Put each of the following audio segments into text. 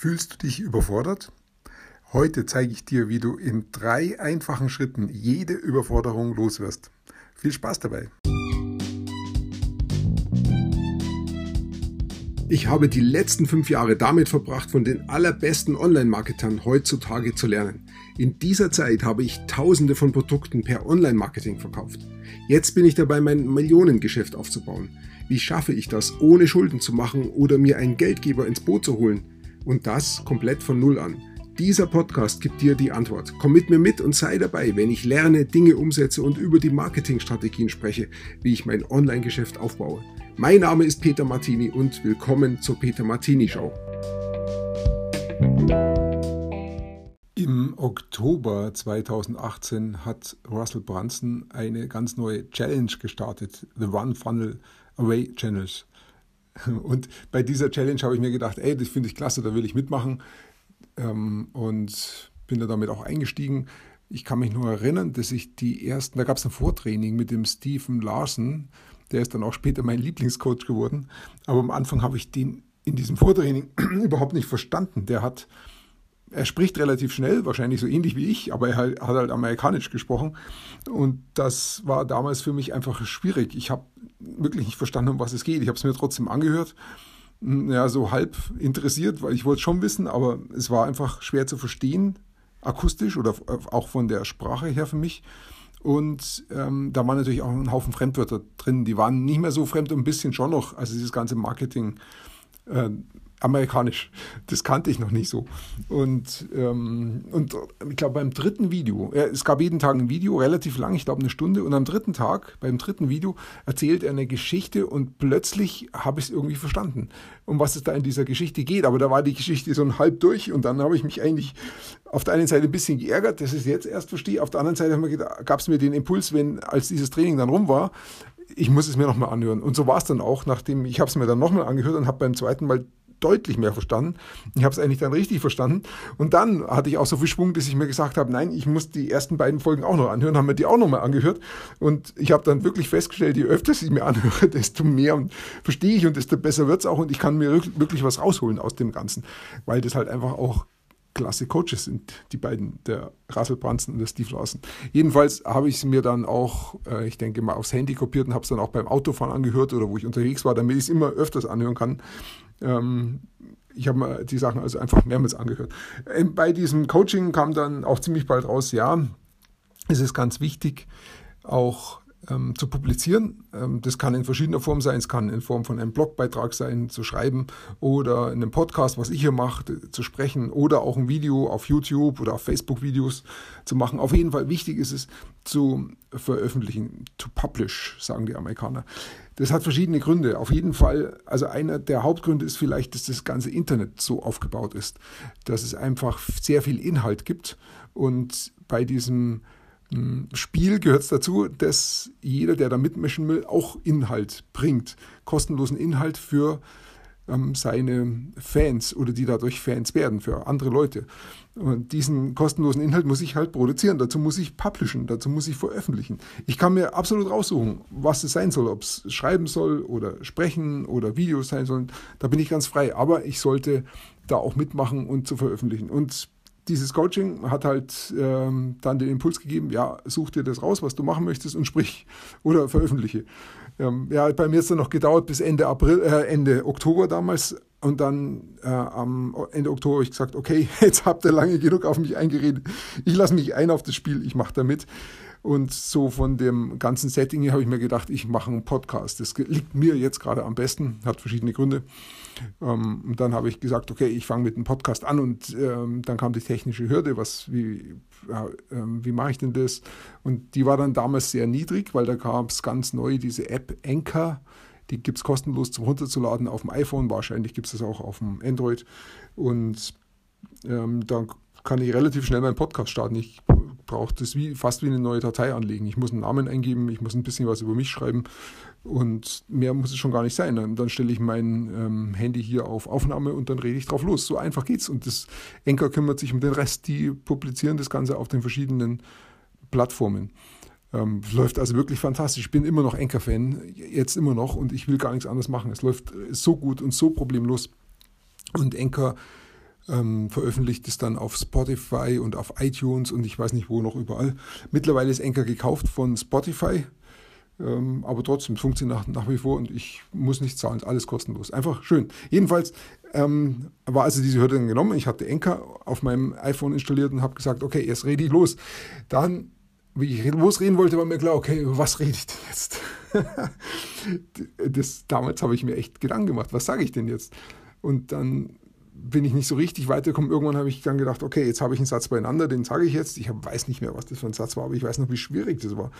Fühlst du dich überfordert? Heute zeige ich dir, wie du in drei einfachen Schritten jede Überforderung loswirst. Viel Spaß dabei! Ich habe die letzten fünf Jahre damit verbracht, von den allerbesten Online-Marketern heutzutage zu lernen. In dieser Zeit habe ich tausende von Produkten per Online-Marketing verkauft. Jetzt bin ich dabei, mein Millionengeschäft aufzubauen. Wie schaffe ich das, ohne Schulden zu machen oder mir einen Geldgeber ins Boot zu holen? Und das komplett von Null an. Dieser Podcast gibt dir die Antwort. Komm mit mir mit und sei dabei, wenn ich lerne, Dinge umsetze und über die Marketingstrategien spreche, wie ich mein Online-Geschäft aufbaue. Mein Name ist Peter Martini und willkommen zur Peter Martini Show. Im Oktober 2018 hat Russell Brunson eine ganz neue Challenge gestartet, The One Funnel Away Channels. Und bei dieser Challenge habe ich mir gedacht, ey, das finde ich klasse, da will ich mitmachen. Ähm, und bin da damit auch eingestiegen. Ich kann mich nur erinnern, dass ich die ersten, da gab es ein Vortraining mit dem Stephen Larsen, der ist dann auch später mein Lieblingscoach geworden. Aber am Anfang habe ich den in diesem Vortraining überhaupt nicht verstanden. Der hat, er spricht relativ schnell, wahrscheinlich so ähnlich wie ich, aber er hat halt amerikanisch gesprochen. Und das war damals für mich einfach schwierig. Ich habe wirklich nicht verstanden, um was es geht. Ich habe es mir trotzdem angehört, hm, ja, so halb interessiert, weil ich wollte schon wissen, aber es war einfach schwer zu verstehen, akustisch oder auch von der Sprache her für mich. Und ähm, da waren natürlich auch ein Haufen Fremdwörter drin. Die waren nicht mehr so fremd, ein bisschen schon noch. Also dieses ganze Marketing äh, amerikanisch. Das kannte ich noch nicht so. Und, ähm, und ich glaube, beim dritten Video, äh, es gab jeden Tag ein Video, relativ lang, ich glaube eine Stunde. Und am dritten Tag, beim dritten Video, erzählt er eine Geschichte und plötzlich habe ich es irgendwie verstanden, um was es da in dieser Geschichte geht. Aber da war die Geschichte so ein halb durch und dann habe ich mich eigentlich auf der einen Seite ein bisschen geärgert, dass ich es jetzt erst verstehe. Auf der anderen Seite gab es mir den Impuls, wenn, als dieses Training dann rum war, ich muss es mir nochmal anhören. Und so war es dann auch, nachdem ich habe es mir dann nochmal angehört und habe beim zweiten Mal deutlich mehr verstanden. Ich habe es eigentlich dann richtig verstanden. Und dann hatte ich auch so viel Schwung, dass ich mir gesagt habe, nein, ich muss die ersten beiden Folgen auch noch anhören, haben mir die auch noch mal angehört. Und ich habe dann wirklich festgestellt, je öfter ich mir anhöre, desto mehr verstehe ich und desto besser wird es auch. Und ich kann mir wirklich was rausholen aus dem Ganzen, weil das halt einfach auch klasse Coaches sind, die beiden, der Russell Brunson und der Steve Lawson. Jedenfalls habe ich es mir dann auch, äh, ich denke mal, aufs Handy kopiert und habe es dann auch beim Autofahren angehört oder wo ich unterwegs war, damit ich es immer öfters anhören kann. Ähm, ich habe mir die Sachen also einfach mehrmals angehört. Ähm, bei diesem Coaching kam dann auch ziemlich bald raus, ja, es ist ganz wichtig, auch ähm, zu publizieren. Ähm, das kann in verschiedener Form sein. Es kann in Form von einem Blogbeitrag sein, zu schreiben oder in einem Podcast, was ich hier mache, zu sprechen oder auch ein Video auf YouTube oder auf Facebook Videos zu machen. Auf jeden Fall wichtig ist es zu veröffentlichen. To publish, sagen die Amerikaner. Das hat verschiedene Gründe. Auf jeden Fall, also einer der Hauptgründe ist vielleicht, dass das ganze Internet so aufgebaut ist, dass es einfach sehr viel Inhalt gibt und bei diesem Spiel gehört es dazu, dass jeder, der da mitmischen will, auch Inhalt bringt. Kostenlosen Inhalt für ähm, seine Fans oder die dadurch Fans werden, für andere Leute. Und diesen kostenlosen Inhalt muss ich halt produzieren, dazu muss ich publishen, dazu muss ich veröffentlichen. Ich kann mir absolut raussuchen, was es sein soll, ob es schreiben soll oder sprechen oder Videos sein sollen. Da bin ich ganz frei. Aber ich sollte da auch mitmachen und zu veröffentlichen. Und dieses Coaching hat halt ähm, dann den Impuls gegeben, ja, such dir das raus, was du machen möchtest und sprich oder veröffentliche. Ähm, ja, bei mir ist es dann noch gedauert bis Ende April, äh, Ende Oktober damals und dann äh, am Ende Oktober habe ich gesagt, okay, jetzt habt ihr lange genug auf mich eingeredet. Ich lasse mich ein auf das Spiel, ich mache da mit. Und so von dem ganzen Setting hier habe ich mir gedacht, ich mache einen Podcast. Das liegt mir jetzt gerade am besten, hat verschiedene Gründe. Ähm, und dann habe ich gesagt, okay, ich fange mit einem Podcast an und ähm, dann kam die technische Hürde, was, wie, ähm, wie mache ich denn das? Und die war dann damals sehr niedrig, weil da gab es ganz neu diese App Anchor. Die gibt es kostenlos zum Runterzuladen auf dem iPhone, wahrscheinlich gibt es das auch auf dem Android. Und ähm, dann kann ich relativ schnell meinen Podcast starten. Ich brauche das wie, fast wie eine neue Datei anlegen. Ich muss einen Namen eingeben, ich muss ein bisschen was über mich schreiben und mehr muss es schon gar nicht sein. Dann, dann stelle ich mein ähm, Handy hier auf Aufnahme und dann rede ich drauf los. So einfach geht's. Und das Enker kümmert sich um den Rest. Die publizieren das Ganze auf den verschiedenen Plattformen. Ähm, läuft also wirklich fantastisch. Ich bin immer noch Enker-Fan, jetzt immer noch und ich will gar nichts anderes machen. Es läuft so gut und so problemlos. Und Enker ähm, veröffentlicht es dann auf Spotify und auf iTunes und ich weiß nicht wo noch überall. Mittlerweile ist Enker gekauft von Spotify, ähm, aber trotzdem funktioniert nach, nach wie vor und ich muss nichts zahlen, alles kostenlos. Einfach schön. Jedenfalls ähm, war also diese Hürde dann genommen. Ich hatte Enker auf meinem iPhone installiert und habe gesagt, okay, jetzt rede ich los. Dann, wie ich losreden wollte, war mir klar, okay, was rede ich denn jetzt? das, damals habe ich mir echt Gedanken gemacht, was sage ich denn jetzt? Und dann bin ich nicht so richtig weitergekommen. Irgendwann habe ich dann gedacht, okay, jetzt habe ich einen Satz beieinander, den sage ich jetzt. Ich weiß nicht mehr, was das für ein Satz war, aber ich weiß noch, wie schwierig das war.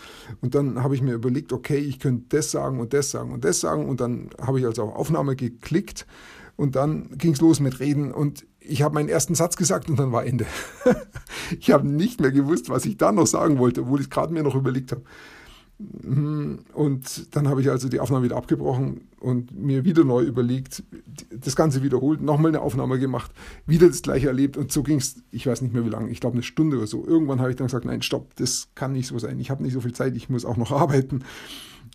Und dann habe ich mir überlegt, okay, ich könnte das sagen und das sagen und das sagen. Und dann habe ich also auf Aufnahme geklickt und dann ging es los mit Reden und ich habe meinen ersten Satz gesagt und dann war Ende. ich habe nicht mehr gewusst, was ich da noch sagen wollte, obwohl ich gerade mir noch überlegt habe. Und dann habe ich also die Aufnahme wieder abgebrochen und mir wieder neu überlegt, das Ganze wiederholt, nochmal eine Aufnahme gemacht, wieder das gleiche erlebt und so ging es, ich weiß nicht mehr wie lange, ich glaube eine Stunde oder so. Irgendwann habe ich dann gesagt, nein, stopp, das kann nicht so sein, ich habe nicht so viel Zeit, ich muss auch noch arbeiten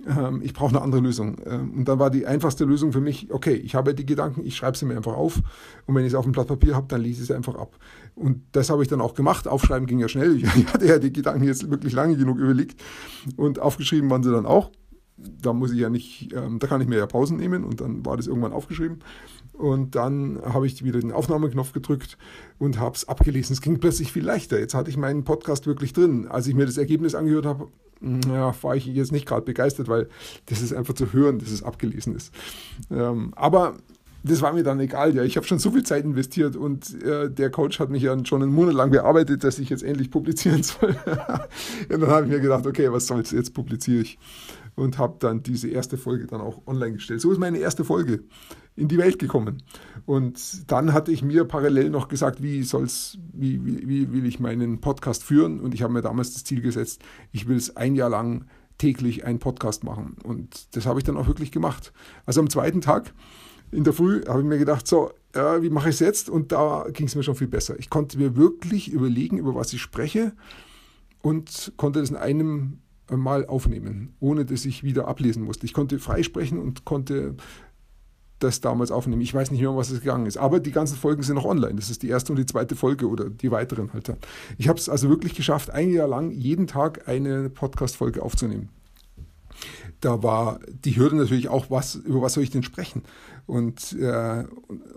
ähm, ich brauche eine andere Lösung. Ähm, und dann war die einfachste Lösung für mich, okay, ich habe die Gedanken, ich schreibe sie mir einfach auf und wenn ich es auf dem Blatt Papier habe, dann lese ich es einfach ab. Und das habe ich dann auch gemacht. Aufschreiben ging ja schnell. Ich hatte ja die Gedanken jetzt wirklich lange genug überlegt und aufgeschrieben waren sie dann auch. Da muss ich ja nicht, ähm, da kann ich mir ja Pausen nehmen und dann war das irgendwann aufgeschrieben. Und dann habe ich wieder den Aufnahmeknopf gedrückt und habe es abgelesen. Es ging plötzlich viel leichter. Jetzt hatte ich meinen Podcast wirklich drin. Als ich mir das Ergebnis angehört habe, ja, war ich jetzt nicht gerade begeistert, weil das ist einfach zu hören, dass es abgelesen ist. Ähm, aber das war mir dann egal. Ja, ich habe schon so viel Zeit investiert und äh, der Coach hat mich ja schon einen Monat lang bearbeitet, dass ich jetzt endlich publizieren soll. und dann habe ich mir gedacht, okay, was soll's, jetzt publiziere ich. Und habe dann diese erste Folge dann auch online gestellt. So ist meine erste Folge in die Welt gekommen. Und dann hatte ich mir parallel noch gesagt, wie soll's, wie, wie, wie will ich meinen Podcast führen? Und ich habe mir damals das Ziel gesetzt, ich will es ein Jahr lang täglich einen Podcast machen. Und das habe ich dann auch wirklich gemacht. Also am zweiten Tag in der Früh habe ich mir gedacht, so, äh, wie mache ich es jetzt? Und da ging es mir schon viel besser. Ich konnte mir wirklich überlegen, über was ich spreche und konnte das in einem Mal aufnehmen, ohne dass ich wieder ablesen musste. Ich konnte freisprechen und konnte das damals aufnehmen. Ich weiß nicht mehr, was es gegangen ist. Aber die ganzen Folgen sind noch online. Das ist die erste und die zweite Folge oder die weiteren halt. Ich habe es also wirklich geschafft, ein Jahr lang jeden Tag eine Podcast-Folge aufzunehmen. Da war die Hürde natürlich auch, was, über was soll ich denn sprechen? Und äh,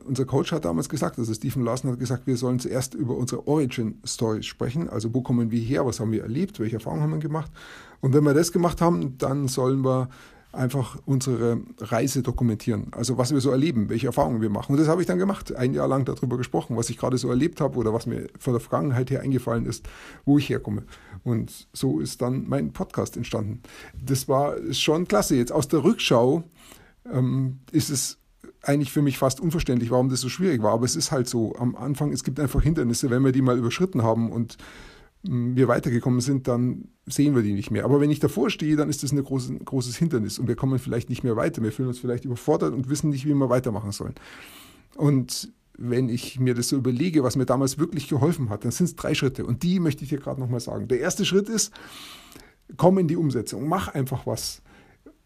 unser Coach hat damals gesagt, also Stephen Larsen hat gesagt, wir sollen zuerst über unsere Origin Story sprechen. Also wo kommen wir her? Was haben wir erlebt? Welche Erfahrungen haben wir gemacht? Und wenn wir das gemacht haben, dann sollen wir einfach unsere Reise dokumentieren. Also was wir so erleben, welche Erfahrungen wir machen. Und das habe ich dann gemacht, ein Jahr lang darüber gesprochen, was ich gerade so erlebt habe oder was mir von der Vergangenheit her eingefallen ist, wo ich herkomme. Und so ist dann mein Podcast entstanden. Das war schon klasse. Jetzt aus der Rückschau ähm, ist es eigentlich für mich fast unverständlich, warum das so schwierig war. Aber es ist halt so. Am Anfang, es gibt einfach Hindernisse, wenn wir die mal überschritten haben und wir weitergekommen sind, dann sehen wir die nicht mehr. Aber wenn ich davor stehe, dann ist das ein großes, großes Hindernis und wir kommen vielleicht nicht mehr weiter. Wir fühlen uns vielleicht überfordert und wissen nicht, wie wir weitermachen sollen. Und wenn ich mir das so überlege, was mir damals wirklich geholfen hat, dann sind es drei Schritte. Und die möchte ich dir gerade nochmal sagen. Der erste Schritt ist, komm in die Umsetzung, mach einfach was.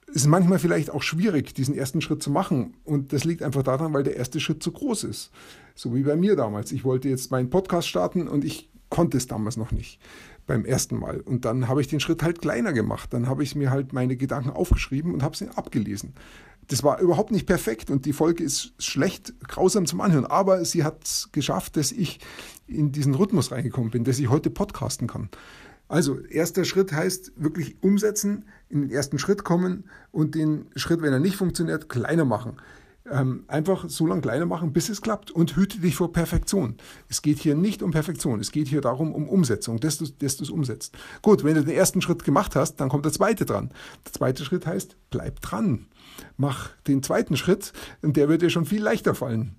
Es ist manchmal vielleicht auch schwierig, diesen ersten Schritt zu machen. Und das liegt einfach daran, weil der erste Schritt zu groß ist. So wie bei mir damals. Ich wollte jetzt meinen Podcast starten und ich konnte es damals noch nicht beim ersten Mal. Und dann habe ich den Schritt halt kleiner gemacht. Dann habe ich mir halt meine Gedanken aufgeschrieben und habe sie abgelesen. Das war überhaupt nicht perfekt und die Folge ist schlecht, grausam zum Anhören. Aber sie hat es geschafft, dass ich in diesen Rhythmus reingekommen bin, dass ich heute podcasten kann. Also, erster Schritt heißt wirklich umsetzen, in den ersten Schritt kommen und den Schritt, wenn er nicht funktioniert, kleiner machen. Ähm, einfach so lange kleiner machen, bis es klappt und hüte dich vor Perfektion. Es geht hier nicht um Perfektion, es geht hier darum, um Umsetzung, dass du es umsetzt. Gut, wenn du den ersten Schritt gemacht hast, dann kommt der zweite dran. Der zweite Schritt heißt, bleib dran. Mach den zweiten Schritt und der wird dir schon viel leichter fallen.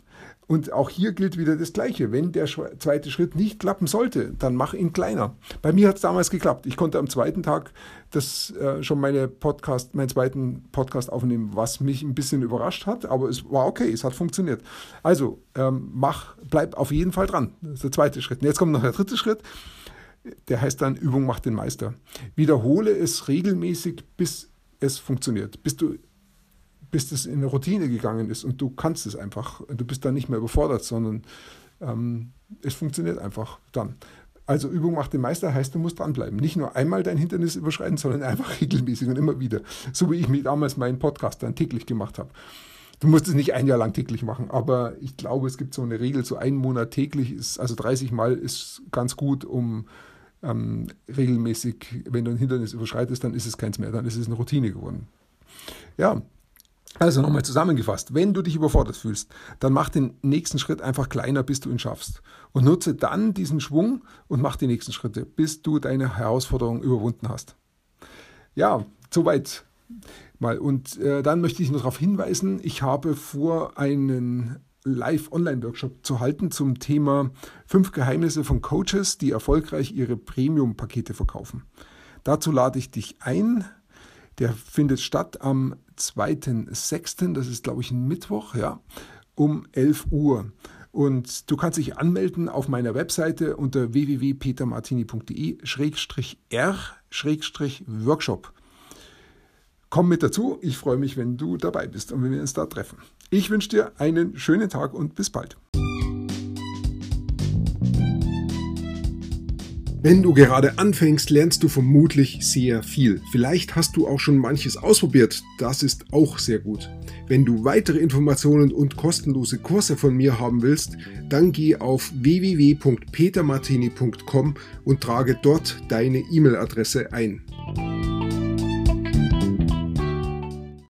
Und auch hier gilt wieder das Gleiche. Wenn der zweite Schritt nicht klappen sollte, dann mach ihn kleiner. Bei mir hat es damals geklappt. Ich konnte am zweiten Tag das äh, schon meine Podcast, meinen zweiten Podcast aufnehmen, was mich ein bisschen überrascht hat, aber es war okay, es hat funktioniert. Also ähm, mach, bleib auf jeden Fall dran. Das ist der zweite Schritt. Und jetzt kommt noch der dritte Schritt. Der heißt dann Übung macht den Meister. Wiederhole es regelmäßig, bis es funktioniert. Bis du bis das in eine Routine gegangen ist und du kannst es einfach. Du bist dann nicht mehr überfordert, sondern ähm, es funktioniert einfach dann. Also Übung macht den Meister heißt, du musst dranbleiben. Nicht nur einmal dein Hindernis überschreiten, sondern einfach regelmäßig und immer wieder. So wie ich mir damals meinen Podcast dann täglich gemacht habe. Du musst es nicht ein Jahr lang täglich machen, aber ich glaube, es gibt so eine Regel, so einen Monat täglich ist, also 30 Mal ist ganz gut, um ähm, regelmäßig, wenn du ein Hindernis überschreitest, dann ist es keins mehr, dann ist es eine Routine geworden. Ja, also nochmal zusammengefasst, wenn du dich überfordert fühlst, dann mach den nächsten Schritt einfach kleiner, bis du ihn schaffst. Und nutze dann diesen Schwung und mach die nächsten Schritte, bis du deine Herausforderung überwunden hast. Ja, soweit mal. Und äh, dann möchte ich noch darauf hinweisen, ich habe vor, einen Live-Online-Workshop zu halten zum Thema fünf Geheimnisse von Coaches, die erfolgreich ihre Premium-Pakete verkaufen. Dazu lade ich dich ein. Der findet statt am 2.6., das ist glaube ich ein Mittwoch, ja, um 11 Uhr. Und du kannst dich anmelden auf meiner Webseite unter www.petermartini.de-r-workshop. Komm mit dazu, ich freue mich, wenn du dabei bist und wenn wir uns da treffen. Ich wünsche dir einen schönen Tag und bis bald. Wenn du gerade anfängst, lernst du vermutlich sehr viel. Vielleicht hast du auch schon manches ausprobiert. Das ist auch sehr gut. Wenn du weitere Informationen und kostenlose Kurse von mir haben willst, dann geh auf www.petermartini.com und trage dort deine E-Mail-Adresse ein.